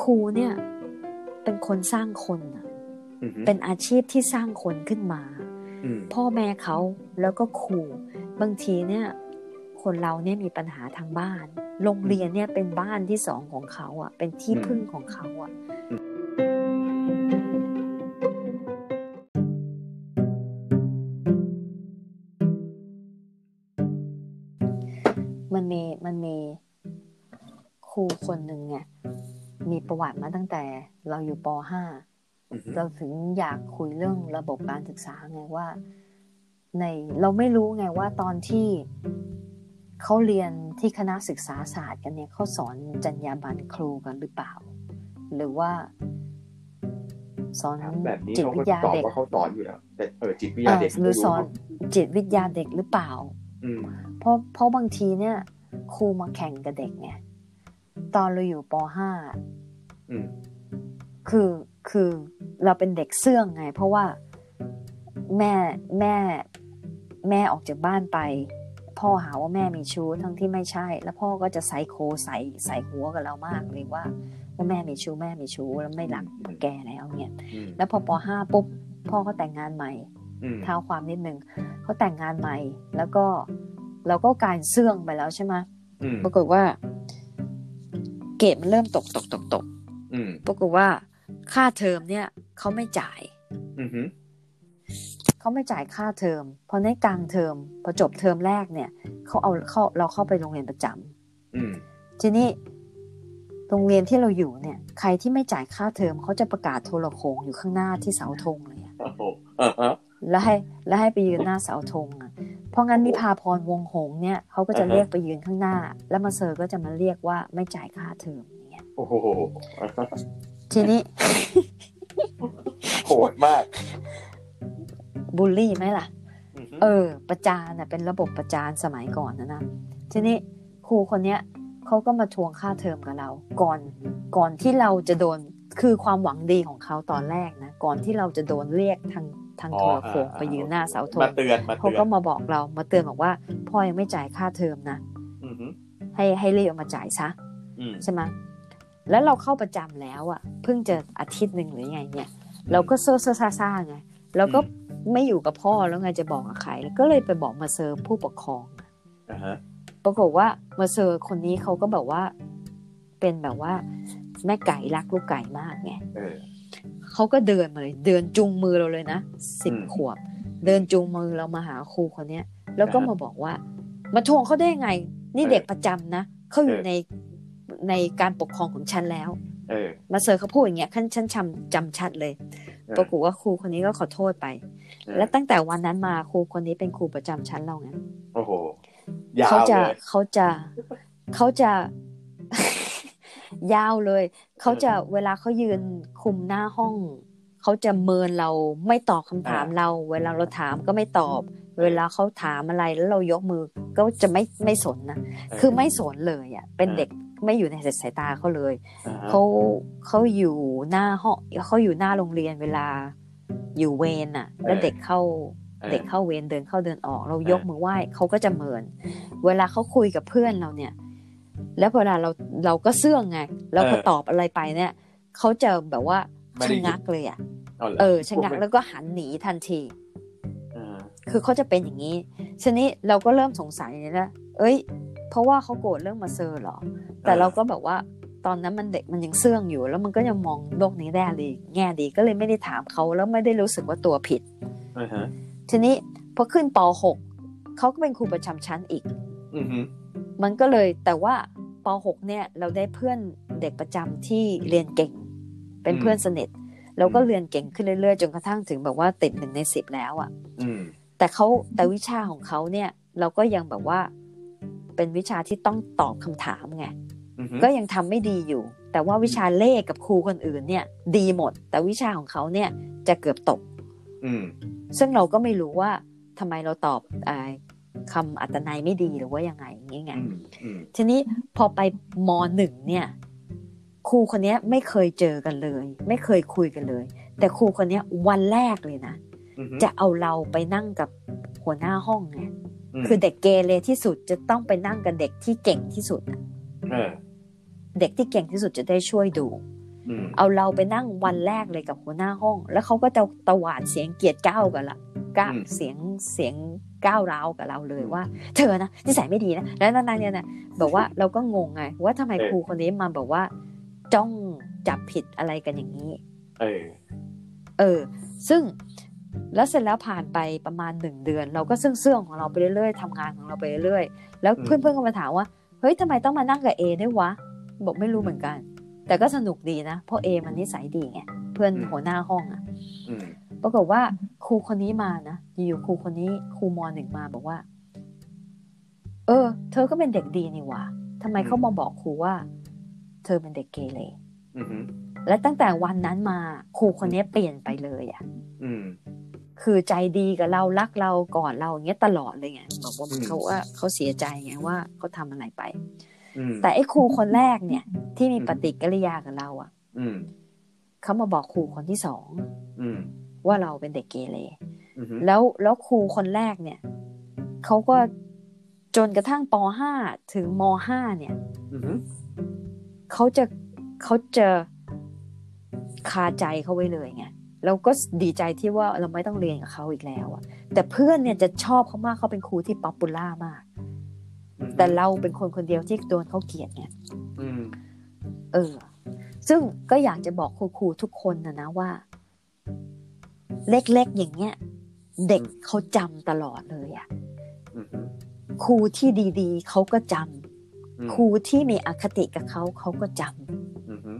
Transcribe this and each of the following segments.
ครูเนี่ย เป็นคนสร้างคนอะอือฮึเป็นอาชีพที่สร้างคนขึ้นมาอืมพ่อแม่เขาแล้วก็ครูบางทีเนี่ย คนเราเนี่ยมีปัญหาทางบ้าน โรงเรียนเนี่ยเป็นบ้านที่สองของเขาอะ เป็นที่พึ่งของเขาอะ มันมีมันมีครูคนหนึ่งไงมีประวัติมาตั้งแต่เราอยู่ป .5 อือฮึเราถึงอยากคุยเรื่องระบบการศึกษาไงว่า ในเราไม่รู้ไงว่าตอนที่เขาเรียนที่คณะศึกษาศาสตร์กันเนี่ยเขาสอนจรรยาบรรณครูกันหรือเปล่า หรือว่า สอนถามแบบนี้จิตเขาวิก็ทยาตอบเด็กว่าเขาสอนอยู่แล้วแต่เออจิตวิทาเอยอเด็กหรือไม่สอนเะจิตวิทยาเด็กหรือเปล่าอืม เพราะเพราะบางทีเนี่ยครูมาแข่งกับเด็กไงตอนเราอยู่ป .5 อืมคือคือเราเป็นเด็กเสื่องไง เพราะว่าแม่แม่แม่ออกจากบ้านไป พ่อหาว่าแม่มีชู้ทั้งที่ไม่ใช่ แล้วพ่อก็จะไซโคใส่ใส่หัวกับเรามากเลยว่าว่าแม่มีชู้แม่มีชู้แล้วไม่รักแกแล้วเนี่ยอืมแล้วพอป .5 ปุ๊บพ่อเขาแต่งงานใหม่อืมเท้าความนิดนึง เขาแต่งงานใหม่ แล้วก็เราก็กลารเสื่องไปแล้วใช่ไหมอืมปรากฏว่า เกรดมันเริ่มตกตกตกตกอืมปรากฏว่า ค่าเทอมเนี่ยเขาไม่จ่ายอืมฮึเขาไม่จ่ายค่าเทอมพอในกลางเทอมพอจบเทอมแรกเนี่ยเขาเอาเข้าเราเข้าไปโรงเรียนประจำอืมทีนี้โรงเรียนที่เราอยู่เนี่ย ใครที่ไม่จ่ายค่าเทอมเขาจะประกาศโทรโข่งอยู่ข้างหน้าที่เสาธงเลยอะโอ้โหอ่าฮะ แล้วให้แล้วให้ไปยืนหน้าเสาธงอะ เพราะงั้นนิพาพรวงหงส์เนี่ยเขาก็จะอ่าฮะเรียกไปยืนข้างหน้า แล้วมาเซอร์ก็จะมาเรียกว่าไม่จ่ายค่าเทอมอย่างเงี้ยโอ้โหอ่าฮะทีนี้โหดมากบูลลี่ไหมล่ะอือฮึเออ ประจานน่ะเป็นระบบประจานสมัยก่อนนะนะทีนี้ครูคนเนี้ยเขาก็มาทวงค่าเทอมกับเรา ก่อนก่อนที่เราจะโดนคือความหวังดีของเขาตอนแรกนะ ก่อนที่เราจะโดนเรียกทาง ทางโทรโข่งไปยืนหน้าเสาธงมาเตือนมาเขาเตือนก็มาบอกเรามาเตือนบอกว่า พ่อยังไม่จ่ายค่าเทอมนะอือฮึให้ให้รีบเอามาจ่ายซะอืมใช่ไหมแล้วเราเข้าประจำแล้วอะเพิ่งจะอาทิตย์หนึ่งหรือไงเนี่ย เราก็เซ่อเซ่อซ่าซ่าไงเราก็ไม่อยู่กับพ่อแล้วไงจะบอกกับใครแล้วก็เลยไปบอกมาเซอร์ผู้ปกครองอ่าฮะปรากฏว่ามาเซอร์คนนี้เขาก็แบบว่า เป็นแบบว่า แม่ไก่รักลูกไก่มากไง เออเขาก็เดินมาเลย เดินจูงมือเราเลยนะสิบอืมขวบ เดินจูงมือเรามาหาครูคนเนี้ย แล้วก็อ่าฮะมาบอกว่า มาทวงเขาได้ยังไง นี่เออเด็กประจำนะเขาอยู่เออในในการปกครองของฉันแล้วเออมาเซอร์เขาพูดอย่างเงี้ยขั้นฉันจำจำชัดเลยเออปรากฏว่าครูคนนี้ก็ขอโทษไปเออและตั้งแต่วันนั้นมาครูคนนี้เป็นครูประจำชั้นเราไงโอ้โหยาวเขาจะเลยเขาจะเขาจะ ยาวเลย เขาจะเวลาเขายืนคุมหน้าห้อง เขาจะเมินเราไม่ตอบคำถามเรา เวลาเราถามก็ไม่ตอบ เวลาเขาถามอะไรแล้วเรายกมือก็จะไม่ไม่สนนะคือไม่สนเลยอะเป็นเด็กไม่อยู่ในสายตาเขาเลยอ่าฮะเขาเขาอยู่หน้าห้องเขาอยู่หน้าโรงเรียนเวลาอยู่เวรน่ะ แล้วเด็กเข้าออเด็กเข้าเวรเดินเข้าเดินออก เรายกเออมือไหว้เขาก็จะเมิน เวลาเขาคุยกับเพื่อนเราเนี่ย แล้วเวลาเราเราก็เสื่องไงแล้วพอตอบอะไรไปเนี่ยเขาจะแบบว่าไม่ชะได้งักเลยอะเอาหรเออชะงักพูดไม่แล้วก็หันหนีทันทีอ่าคือเขาจะเป็นอย่างนี้ชนี้เราก็เริ่มสงสัยเลยนะเอ้ย เพราะว่าเขาโกรธเรื่องมาเซอร์เหรอ แต่เราก็แบบว่าตอนนั้นมันเด็กมันยังเสื่องอยู่ แล้วมันก็ยังมองโลกนี้แง่ดีแง่ดีก็เลยไม่ได้ถามเขาแล้วไม่ได้รู้สึกว่าตัวผิดอ่าฮะทีนี้พอขึ้นป .6 เขาก็เป็นครูประจำชั้นอีกอือฮึมันก็เลยแต่ว่า ป .6 เนี่ยเราได้เพื่อนเด็กประจำที่เรียนเก่ง เป็นเพื่อนสนิทเราก็เรียนเก่งขึ้นเรื่อยๆ จนกระทั่งถึงแบบว่าติดหนึ่งในสิบแล้วอะ่ะอืมแต่เขาแต่วิชาของเขาเนี่ย เราก็ยังแบบว่า เป็นวิชาที่ต้องตอบคำถามไงอือฮึก็ยังทำไม่ดีอยู่ แต่ว่าวิชาเลขกับครูคนอื่นเนี่ย ดีหมด แต่วิชาของเขาเนี่ยจะเกือบตกอืมซึ่งเราก็ไม่รู้ว่าทำไมเราตอบ อาคำอัตนัยไม่ดีหรือว่ายังไงอย่างงี้ไงอืมอืมทีนี้พอไปมหนึ่งเนี่ยครูคนเนี้ยไม่เคยเจอกันเลย ไม่เคยคุยกันเลย แต่ครูคนเนี้ยวันแรกเลยนะอือฮึจะเอาเราไปนั่งกับหัวหน้าห้องไงอมคือเด็กเกเรที่สุดจะต้องไปนั่งกับเด็กที่เก่งที่สุดอะเออเด็กที่เก่งที่สุดจะได้ช่วยดูอืมเอาเราไปนั่งวันแรกเลยกับหัวหน้าห้อง แล้วเขาก็จะตวาดเสียงเกลียดก้าวกับละ ก้าเสียงเสียงก้าวร้าวกับเราเลยว่า เธอนะนิสัยไม่ดีนะแล้วนานๆเนี่ยนะบอกว่าเราก็งงไง ว่าทำไมครูคนนี้มาบอกว่า จ้องจับผิดอะไรกันอย่างนี้ เออ เออ ซึ่งแล้วเสร็จแล้วผ่านไปประมาณหนึ่งเดือน เราก็ซึ่งเสื่องของเราไปเรื่อยๆทำงานของเราไปเรื่อยๆแล้วอืมเพื่อนๆก็มาถามว่า เฮ้ยทำไมต้องมานั่งกับเอด้วยวะ บอกไม่รู้เหมือนกัน แต่ก็สนุกดีนะ เพราะเอมันนิสัยดีไงเพื่อนหัวหน้าห้องอะอืม ปรากฏว่าครูคนนี้มานะอยู่ๆครูคนนี้ครูมหนึ่งมาบอกว่า เออ เธอก็เป็นเด็กดีนี่หว่าทำไมเขามาบอกครูว่า เธอเป็นเด็กเกเรอืมและตั้งแต่วันนั้นมาครูคนนี้เปลี่ยนไปเลยอะอืมคือใจดีกับเรารักเราก่อนเราอย่างเงี้ยตลอดเลยไงบอกว่าอืมเขาว่าเขาเสียใจไงว่าเขาทำอะไรไปอืมแต่ไอ้ครูคนแรกเนี่ย ที่มีอืมปฏิกิริยากับเราอะอืมเขามาบอกครูคนที่สองอืม ว่าเราเป็นเด็กเกเรอืมแล้วแล้วครูคนแรกเนี่ยเขาก็จนกระทั่งป .5 ถึงม .5 เนี่ยอืมเขาจะเขาจะคาใจเขาไว้เลยไงเราก็ดีใจที่ว่าเราไม่ต้องเรียนกับเขาอีกแล้วอะแต่เพื่อนเนี่ยจะชอบเขามากเขาเป็นครูที่ popular มาก แต่เราเป็นคนคนเดียวที่โดนเขาเกลียดไงอืมเออ ซึ่งก็อยากจะบอกครูๆทุกคนนะนะว่า เล็กๆอย่างเงี้ย เด็กเขาจำตลอดเลยอะอืมครูที่ดีๆเขาก็จำอืมครูที่มีอคติกับเขาเขาก็จำอืม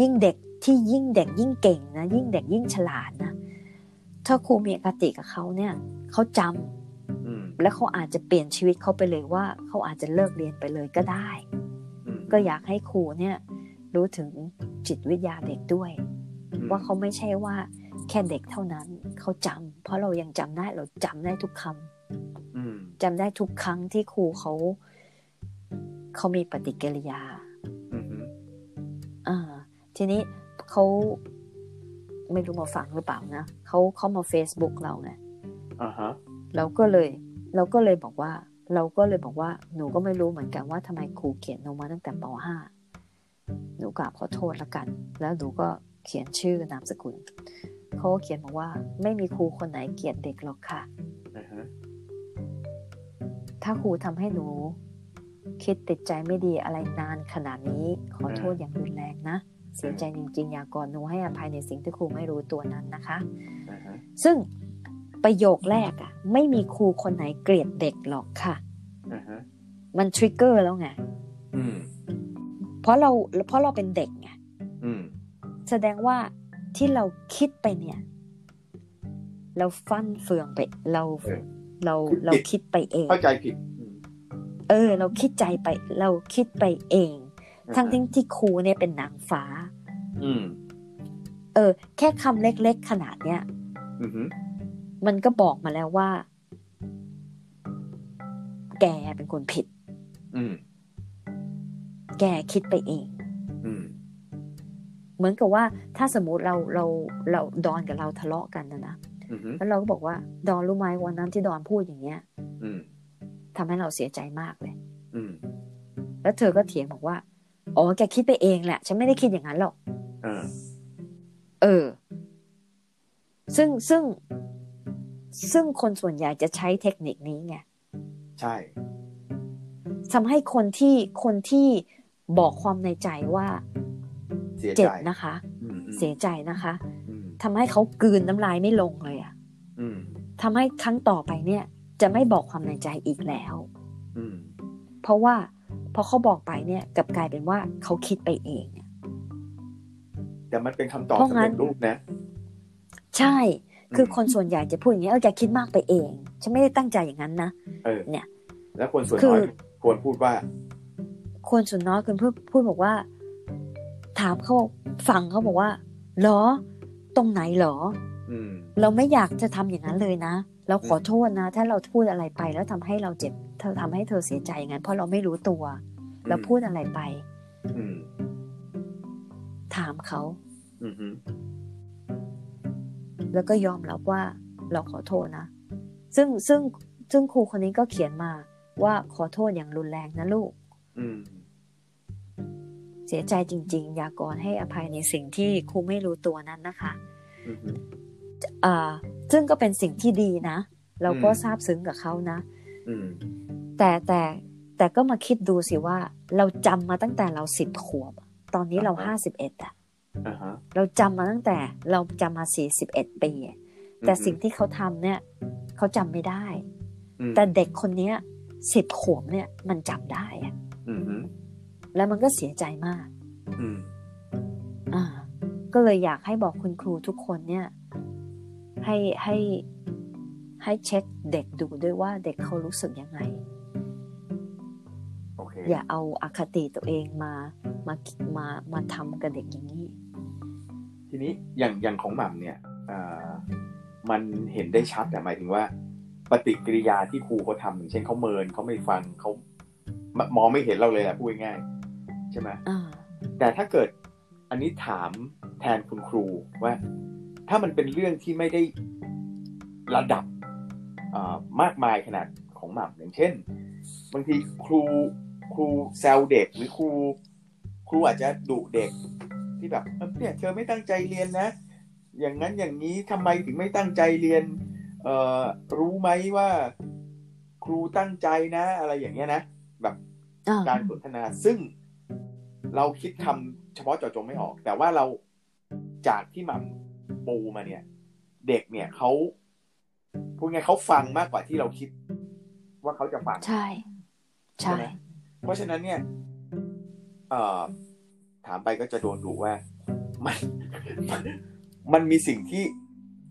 ยิ่งเด็กที่ยิ่งเด็กยิ่งเก่งนะยิ่งเด็กยิ่งฉลาดนะถ้าครูมีอคติกับเขาเนี่ยเขาจำอืมและเขาอาจจะเปลี่ยนชีวิตเขาไปเลยว่าเขาอาจจะเลิกเรียนไปเลยก็ได้อืมก็อยากให้ครูเนี่ยรู้ถึงจิตวิทยาเด็กด้วย ว่าเขาไม่ใช่ว่า แค่เด็กเท่านั้นเขาจำเพราะเรายังจำได้เราจำได้ทุกคำอืมจำได้ทุกครั้งที่ครูเขาเขามีปฏิกิริยาอืมอ่าทีนี้เขาไม่รู้มาฟังหรือเปล่านะเขาเขามา Facebook เราไงอ่าฮะเราก็เลย เราก็เลยบอกว่า เราก็เลยบอกว่า หนูก็ไม่รู้เหมือนกันว่าทำไมครูเขียนลงมาตั้งแต่ป .5 หนูกราบขอโทษละกัน แล้วหนูก็เขียนชื่อนามสกุล เขาก็เขียนมาว่า ไม่มีครูคนไหนเกลียดเด็กหรอกค่ะอ่าฮะถ้าครูทำให้หนู คิดติดใจไม่ดีอะไรนานขนาดนี้ ขอโทษอย่างรุนแรงนะ เสียใจจริงๆ อยากก่อนหนูให้อภัยในสิ่งที่ครูไม่รู้ตัวนั้นนะคะอ่าฮะซึ่งประโยคแรกอะไม่มีครูคนไหนเกลียดเด็กหรอกค่ะอ่าฮะมันทริกเกอร์แล้วไงอืมเพราะเราเพราะเราเป็นเด็กไงอืมแสดงว่า ที่เราคิดไปเนี่ย เราฟันเฟืองไป เราเออเราเราคิดไปเองเข้าใจผิดอืมเออ เราคิดใจไป เราคิดไปเอง ทั้งที่ที่ครูเนี่ยเป็นนางฟ้า อืม เออ แค่คำเล็กๆขนาดเนี้ยอืมมันก็บอกมาแล้วว่า แกเป็นคนผิด อืมแกคิดไปเองอืม เหมือนกับว่าถ้าสมมุติเราเราเราดอนกับเราทะเลาะกันนะนะอืมแล้วเราก็บอกว่า ดอนรู้ไหมวันนั้นที่ดอนพูดอย่างเงี้ยอืมทำให้เราเสียใจมากเลย อืมแล้วเธอก็เถียงบอกว่าอ๋อแกคิดไปเองแหละ ฉันไม่ได้คิดอย่างนั้นหรอกอ่าเออ ซึ่งซึ่งซึ่งคนส่วนใหญ่จะใช้เทคนิคนี้ไงใช่ทำให้คนที่คนที่บอกความในใจว่า เสียเจ็ใจบนะคะอืมเสียใจนะคะอืมทำให้เขากลืนน้ำลายไม่ลงเลยอะอืมทำให้ครั้งต่อไปเนี่ย จะไม่บอกความในใจอีกแล้วอืมเพราะว่าพอเขาบอกไปเนี่ยกลับกลายเป็นว่าเขาคิดไปเองอะแต่มันเป็นคำตอบเพราะสำงั้เร็นจรูปนะ ใช่ คือมคนส่วนใหญ่จะพูดอย่างนี้เออแกคิดมากไปเองฉันไม่ได้ตั้งใจอย่างนั้นนะเออเนี่ย แล้วคนส่วนคืน้ออยควรพูดว่า คนส่วนน้อยคนพูดพูดบอกว่า ถามเขาฟังเขาบอกว่าเหรอ ตรงไหนเหรออืมเราไม่อยากจะทำอย่างนั้นเลยนะเราขอโทษนะ ถ้าเราพูดอะไรไปแล้วทำให้เราเจ็บเธอทำให้เธอเสียใจอย่างนั้นเพราะเราไม่รู้ตัวเราพูดอะไรไปอืมถามเขาอืมอืมแล้วก็ยอมรับว่าเราขอโทษนะซึ่งซึ่งซึ่งครูคนนี้ก็เขียนมาว่าขอโทษอย่างรุนแรงนะลูกอืมเสียใจจริง ๆ อยากก่อนให้อภัยในสิ่งที่ครูไม่รู้ตัวนั้นนะคะอืมอ่าซึ่งก็เป็นสิ่งที่ดีนะ เราก็อืมซาบซึ้งกับเขานะอืมแต่แต่แต่ก็มาคิดดูสิว่า เราจำมาตั้งแต่เราสิบขวบ ตอนนี้เราห้าสิบเอ็ดอะอ่าฮะเราจำมาตั้งแต่เราจำมาสี่สิบเอ็ดปีอะแต่สิ่งที่เขาทำเนี่ย เขาจำไม่ได้อืมแต่เด็กคนเนี้ยสิบขวบเนี่ย มันจำได้อะอืมอืม แล้วมันก็เสียใจมากอืมอ่า ก็เลยอยากให้บอกคุณครูทุกคนเนี่ย ให้ให้ให้เช็คเด็กดูด้วยว่าเด็กเขารู้สึกยังไงโอเคอย่าเอาอาคติตัวเองมามามามาทำกับเด็กอย่างนี้ ทีนี้อย่างอย่างของหม่ำเนี่ยอ่ามันเห็นได้ชัดอะหมายถึงว่า ปฏิกิริยาที่ครูเขาทำอย่างเช่นเขาเมินเขาไม่ฟังเขามองไม่เห็นเราเลยอะพูดง่ายๆ ใช่ไหมอ่าแต่ถ้าเกิดอันนี้ถามแทนคุณครูว่า ถ้ามันเป็นเรื่องที่ไม่ได้ระดับอ่ามากมายขนาดของหม่ำอย่างเช่น บางทีครูครูแซวเด็กหรือครู ครูอาจจะดุเด็กที่แบบเอ้ยเนี่ยเธอไม่ตั้งใจเรียนนะ อย่างนั้นอย่างนี้ทำไมถึงไม่ตั้งใจเรียนเอ่อรู้ไหมว่า ครูตั้งใจนะ อะไรอย่างเงี้ยนะแบบอ่าการสนทนาซึ่ง เราคิดคำเฉพาะเจาะจงไม่ออก แต่ว่าเราจากที่หม่ำปูมาเนี่ย เด็กเนี่ยเขาพูดไงเขาฟังมากกว่าที่เราคิด ว่าเขาจะฟังใช่ ใช่ไหมเพราะฉะนั้นเนี่ย เอ่อ ถามไปก็จะโดนดุว่ามันมันมันมีสิ่งที่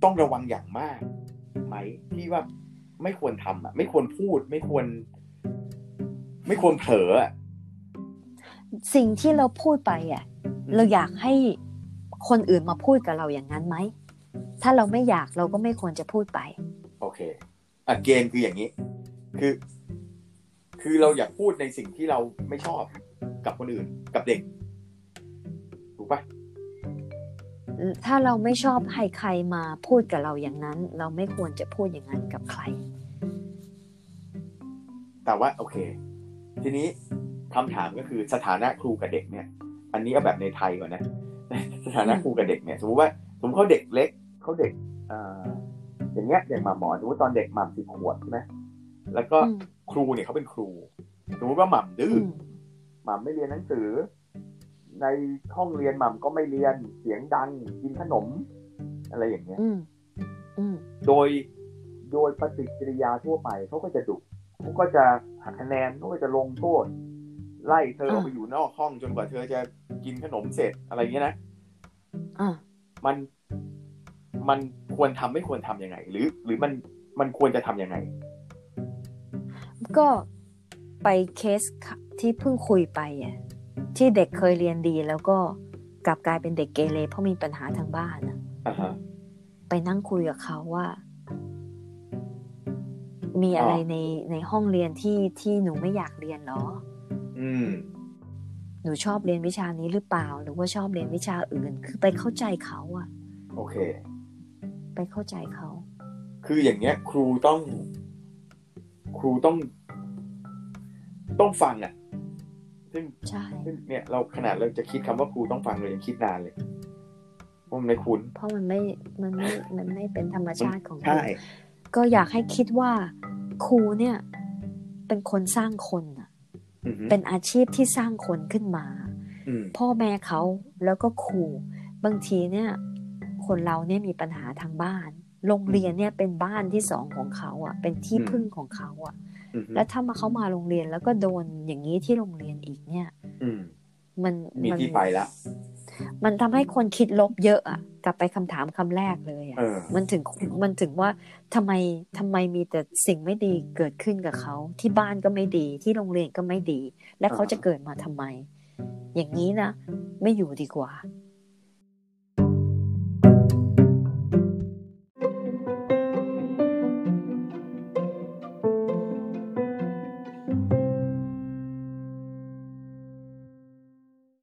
ต้องระวังอย่างมาก ไหมที่ว่าไม่ควรทำอะ ไม่ควรพูด ไม่ควร ไม่ควรเผลออะ สิ่งที่เราพูดไปอะเราอยากให้คนอื่นมาพูดกับเราอย่างนั้นไหม ถ้าเราไม่อยากเราก็ไม่ควรจะพูดไป โอเคอะเกณฑ์คืออย่างนี้ คือ คือเราอยากพูดในสิ่งที่เราไม่ชอบกับคนอื่นกับเด็ก ถูกปะถ้าเราไม่ชอบให้ใครมาพูดกับเราอย่างนั้น เราไม่ควรจะพูดอย่างนั้นกับใคร แต่ว่า โอเค ทีนี้ คำถามก็คือสถานะครูกับเด็กเนี่ย อันนี้เอาแบบในไทยก่อนนะ สถานะครูกับเด็กเนี่ย สมมติว่าสมมติเขาเด็กเล็กเขาเด็กอ่าอย่างเงี้ยอย่างหมาหมอสมมติตอนเด็กหม่ำสิบขวบใช่ไหมแล้วก็อืมครูเนี่ยเขาเป็นครู สมมติว่าหม่ำดื้ออือมหม่ำไม่เรียนหนังสือ ในห้องเรียนหม่ำก็ไม่เรียนเสียงดังกินขนม อะไรอย่างเงี้ยอืมอืมโดยโดยปฏิกิริยาทั่วไปเขาก็จะดุเขาก็จะหักคะแนนเขาก็จะลงโทษ ไล่เธอออกไปอยู่นอกห้องจนกว่าเธอจะกินขนมเสร็จอะไรอย่างเงี้ยนะอ่ามันมันควรทำไม่ควรทำยังไง หรือ หรือมันมันควรจะทำยังไง ก็ไปเคสที่เพิ่งคุยไปอะที่เด็กเคยเรียนดีแล้วก็กลับกลายเป็นเด็กเกเรเพราะมีปัญหาทางบ้านอะอ่าฮะไปนั่งคุยกับเขาว่า มีอะไรอ๋อในในห้องเรียนที่ที่หนูไม่อยากเรียนเหรออืม หนูชอบเรียนวิชานี้หรือเปล่า หรือว่าชอบเรียนวิชาอื่น คือไปเข้าใจเขาอะโอเค ไปเข้าใจเขา คืออย่างเงี้ย ครูต้อง ครูต้อง ต้องฟังอะซึ่งใช่ซึ่งเนี่ยเราขนาดเราจะคิดคำว่าครูต้องฟังเรายังคิดนานเลยเพราะมันไม่คุ้นเพราะมันไม่มันไม่มันไม่เป็นธรรมชาติของครูใช่ก็อยากให้คิดว่าครูเนี่ย เป็นคนสร้างคนอะอือฮึ เป็นอาชีพที่สร้างคนขึ้นมาอืมพ่อแม่เขาแล้วก็ครูบางทีเนี่ย คนเราเนี่ยมีปัญหาทางบ้าน โรงเรียนเนี่ยเป็นบ้านที่สองของเขาอะ เป็นที่พึ่งของเขาอะอือฮึแล้วถ้ามาเขามาโรงเรียนแล้วก็โดนอย่างนี้ที่โรงเรียนอีกเนี่ยอืมมันมีนที่ไปแล้ว มันทำให้คนคิดลบเยอะอะกลับไปคำถามคำแรกเลยอะเออมันถึงมันถึงว่าทำไมทำไมมีแต่สิ่งไม่ดีเกิดขึ้นกับเขาที่บ้านก็ไม่ดีที่โรงเรียนก็ไม่ดี และเขาอ่าจะเกิดมาทำไม อย่างนี้นะไม่อยู่ดีกว่าอ